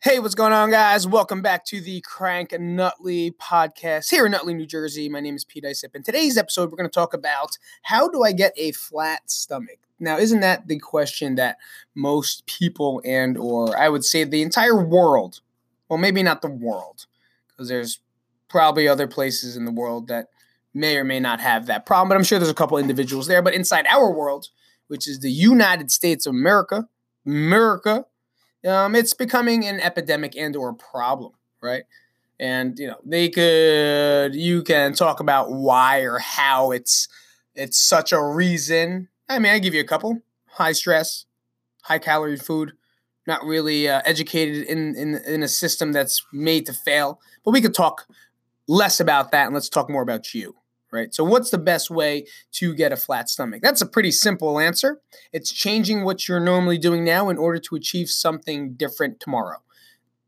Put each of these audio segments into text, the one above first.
Hey, what's going on, guys? Welcome back to the Crank Nutley podcast here in Nutley, New Jersey. My name is Pete Isip. In today's episode, we're going to talk about how do I get a flat stomach? Now, isn't that the question that most people and or I would say the entire world, well, maybe not the world, because there's probably other places in the world that may or may not have that problem, but I'm sure there's a couple individuals there. But inside our world, which is the United States of America, America, um, it's becoming an epidemic and or a problem, right? And you know they could you can talk about why or how it's it's such a reason. I mean, I give you a couple: high stress, high calorie food, not really uh, educated in, in in a system that's made to fail. But we could talk less about that and let's talk more about you right? So, what's the best way to get a flat stomach? That's a pretty simple answer. It's changing what you're normally doing now in order to achieve something different tomorrow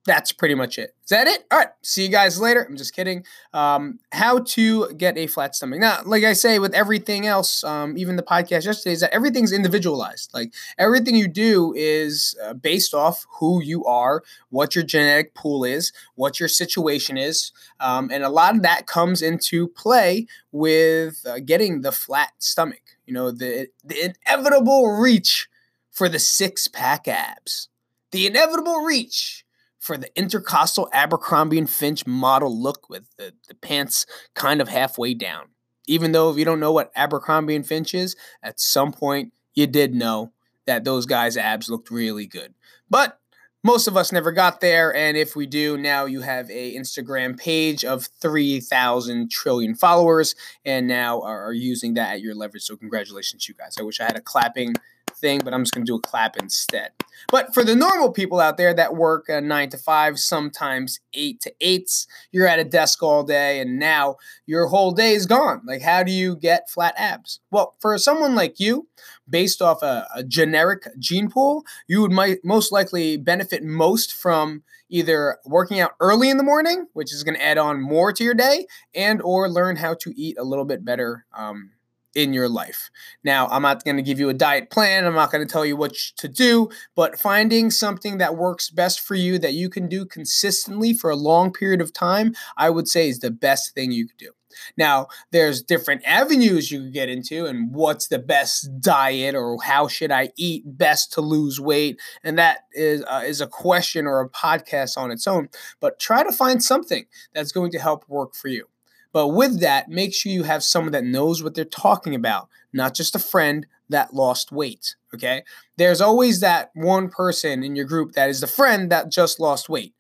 that's pretty much it. Is that it? All right. See you guys later. I'm just kidding. Um, how to get a flat stomach. Now, like I say, with everything else, um, even the podcast yesterday, is that everything's individualized. Like everything you do is uh, based off who you are, what your genetic pool is, what your situation is. Um, and a lot of that comes into play with uh, getting the flat stomach. You know, the, the inevitable reach for the six pack abs. The inevitable reach for the intercostal Abercrombie and Finch model look with the, the pants kind of halfway down. Even though if you don't know what Abercrombie and Finch is, at some point you did know that those guys' abs looked really good. But most of us never got there, and if we do, now you have a Instagram page of 3,000 trillion followers, and now are using that at your leverage. So congratulations, to you guys. I wish I had a clapping thing, but I'm just going to do a clap instead. But for the normal people out there that work a nine to five, sometimes eight to eights, you're at a desk all day and now your whole day is gone. Like, how do you get flat abs? Well, for someone like you, based off a, a generic gene pool, you would might most likely benefit most from either working out early in the morning, which is going to add on more to your day, and or learn how to eat a little bit better um, in your life. Now, I'm not going to give you a diet plan. I'm not going to tell you what to do, but finding something that works best for you that you can do consistently for a long period of time, I would say is the best thing you could do. Now, there's different avenues you could get into, and what's the best diet, or how should I eat best to lose weight, and that is uh, is a question or a podcast on its own. But try to find something that's going to help work for you. But with that, make sure you have someone that knows what they're talking about, not just a friend that lost weight. Okay. There's always that one person in your group that is the friend that just lost weight.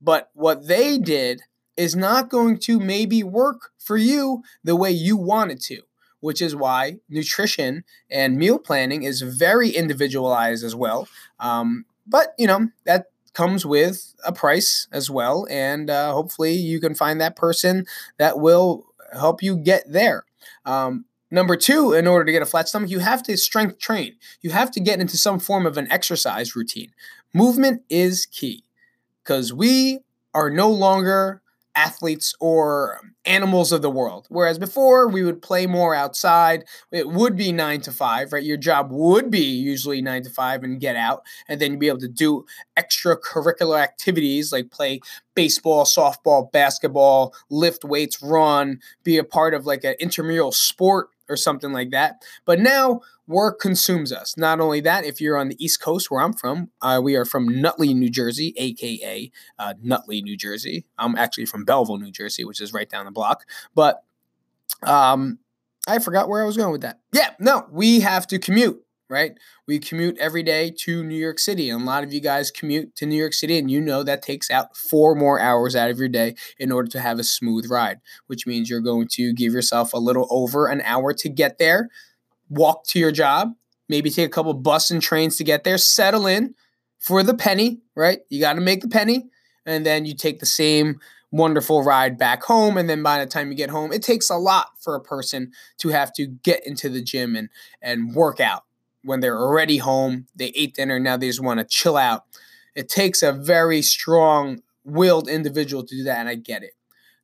But what they did is not going to maybe work for you the way you want it to, which is why nutrition and meal planning is very individualized as well. Um, but, you know, that comes with a price as well. And uh, hopefully you can find that person that will help you get there. Um, number two, in order to get a flat stomach, you have to strength train. You have to get into some form of an exercise routine. Movement is key because we are no longer athletes or animals of the world. Whereas before we would play more outside, it would be nine to five, right? Your job would be usually nine to five and get out, and then you'd be able to do extracurricular activities like play baseball, softball, basketball, lift weights, run, be a part of like an intramural sport or something like that. But now work consumes us. Not only that, if you're on the East Coast where I'm from, uh, we are from Nutley, New Jersey, aka uh, Nutley, New Jersey. I'm actually from Belleville, New Jersey, which is right down the block. But um, I forgot where I was going with that. Yeah, no, we have to commute right? We commute every day to New York City. And a lot of you guys commute to New York City, and you know that takes out four more hours out of your day in order to have a smooth ride, which means you're going to give yourself a little over an hour to get there, walk to your job, maybe take a couple bus and trains to get there, settle in for the penny, right? You got to make the penny. And then you take the same wonderful ride back home and then by the time you get home it takes a lot for a person to have to get into the gym and and work out when they're already home, they ate dinner, now they just want to chill out. It takes a very strong willed individual to do that, and I get it.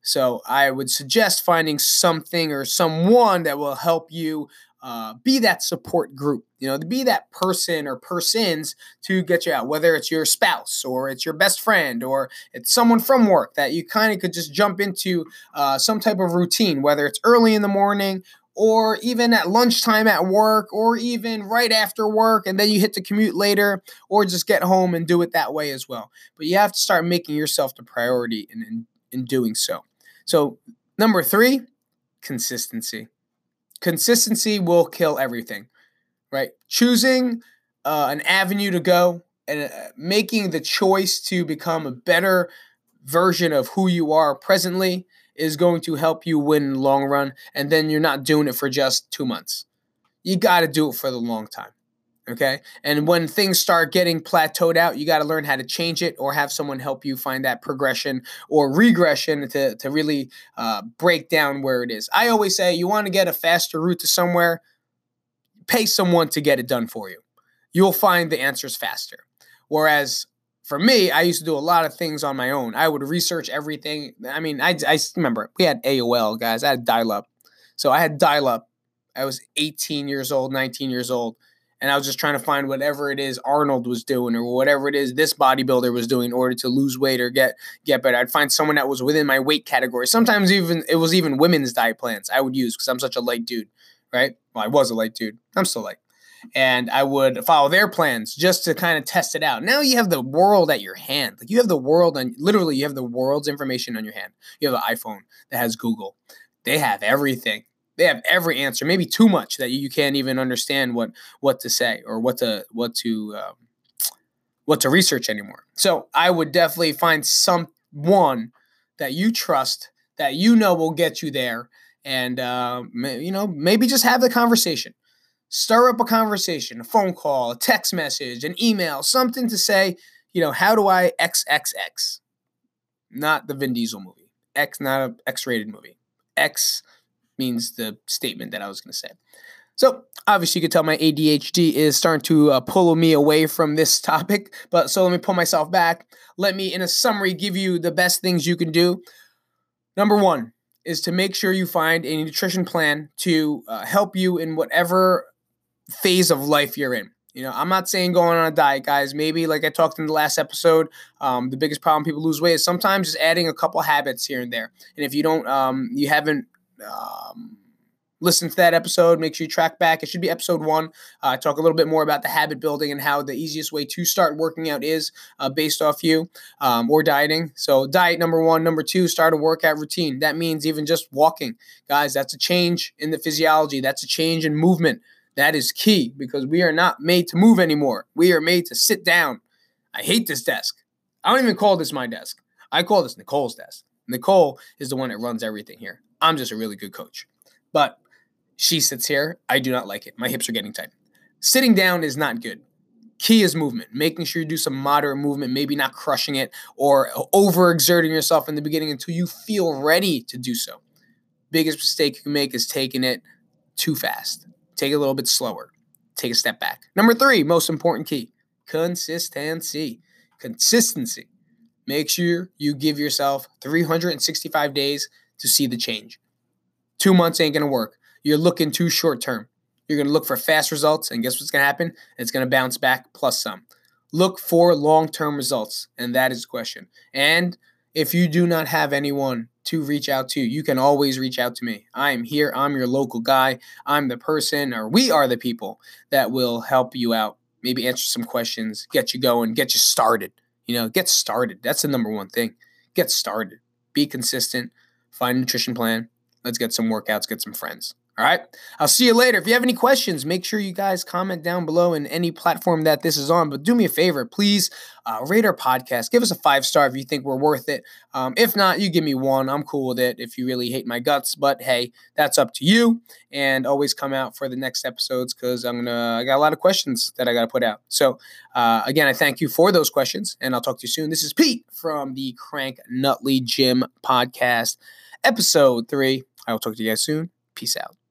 So I would suggest finding something or someone that will help you uh, be that support group, you know, to be that person or persons to get you out, whether it's your spouse or it's your best friend or it's someone from work that you kind of could just jump into uh, some type of routine, whether it's early in the morning or even at lunchtime at work or even right after work and then you hit the commute later or just get home and do it that way as well. But you have to start making yourself the priority in, in, in doing so. So, number three, consistency consistency will kill everything, right? Choosing uh, an avenue to go and uh, making the choice to become a better version of who you are presently is going to help you win long run. And then you're not doing it for just two months. You got to do it for the long time. Okay. And when things start getting plateaued out, you got to learn how to change it or have someone help you find that progression or regression to, to really uh, break down where it is. I always say you want to get a faster route to somewhere, pay someone to get it done for you. You'll find the answers faster. Whereas for me, I used to do a lot of things on my own. I would research everything. I mean, I, I remember we had AOL, guys. I had dial up. So I had dial up. I was 18 years old, 19 years old and I was just trying to find whatever it is Arnold was doing or whatever it is this bodybuilder was doing in order to lose weight or get get better. I'd find someone that was within my weight category. Sometimes even it was even women's diet plans I would use because I'm such a light dude, right? Well, I was a light dude. I'm still light. And I would follow their plans just to kind of test it out. Now you have the world at your hand. Like you have the world and literally you have the world's information on your hand. You have an iPhone that has Google. They have everything they have every answer, maybe too much that you can't even understand what what to say or what to what to um, what to research anymore. So I would definitely find someone that you trust that you know will get you there, and uh, you know maybe just have the conversation. Stir up a conversation, a phone call, a text message, an email, something to say. You know, how do I XXX? Not the Vin Diesel movie. X, not a X-rated movie. X means the statement that I was going to say. So obviously, you can tell my ADHD is starting to uh, pull me away from this topic. But so let me pull myself back. Let me, in a summary, give you the best things you can do. Number one is to make sure you find a nutrition plan to uh, help you in whatever phase of life you're in. You know, I'm not saying going on a diet, guys. Maybe, like I talked in the last episode, um, the biggest problem people lose weight is sometimes just adding a couple habits here and there. And if you don't, um, you haven't um, listen to that episode. Make sure you track back. It should be episode one. Uh, I talk a little bit more about the habit building and how the easiest way to start working out is uh, based off you um, or dieting. So, diet number one. Number two, start a workout routine. That means even just walking. Guys, that's a change in the physiology, that's a change in movement. That is key because we are not made to move anymore. We are made to sit down. I hate this desk. I don't even call this my desk. I call this Nicole's desk. Nicole is the one that runs everything here. I'm just a really good coach. But she sits here. I do not like it. My hips are getting tight. Sitting down is not good. Key is movement, making sure you do some moderate movement, maybe not crushing it or overexerting yourself in the beginning until you feel ready to do so. Biggest mistake you can make is taking it too fast. Take it a little bit slower. Take a step back. Number three, most important key consistency. Consistency. Make sure you give yourself 365 days to see the change. Two months ain't going to work. You're looking too short term. You're going to look for fast results, and guess what's going to happen? It's going to bounce back plus some. Look for long term results, and that is the question. And if you do not have anyone to reach out to, you can always reach out to me. I am here. I'm your local guy. I'm the person, or we are the people that will help you out. Maybe answer some questions, get you going, get you started. You know, get started. That's the number one thing. Get started. Be consistent. Find a nutrition plan. Let's get some workouts, get some friends. All right. I'll see you later. If you have any questions, make sure you guys comment down below in any platform that this is on. But do me a favor, please uh, rate our podcast. Give us a five star if you think we're worth it. Um, if not, you give me one. I'm cool with it if you really hate my guts. But hey, that's up to you. And always come out for the next episodes because I'm gonna. I got a lot of questions that I got to put out. So uh, again, I thank you for those questions, and I'll talk to you soon. This is Pete from the Crank Nutley Gym podcast, episode three. I will talk to you guys soon. Peace out.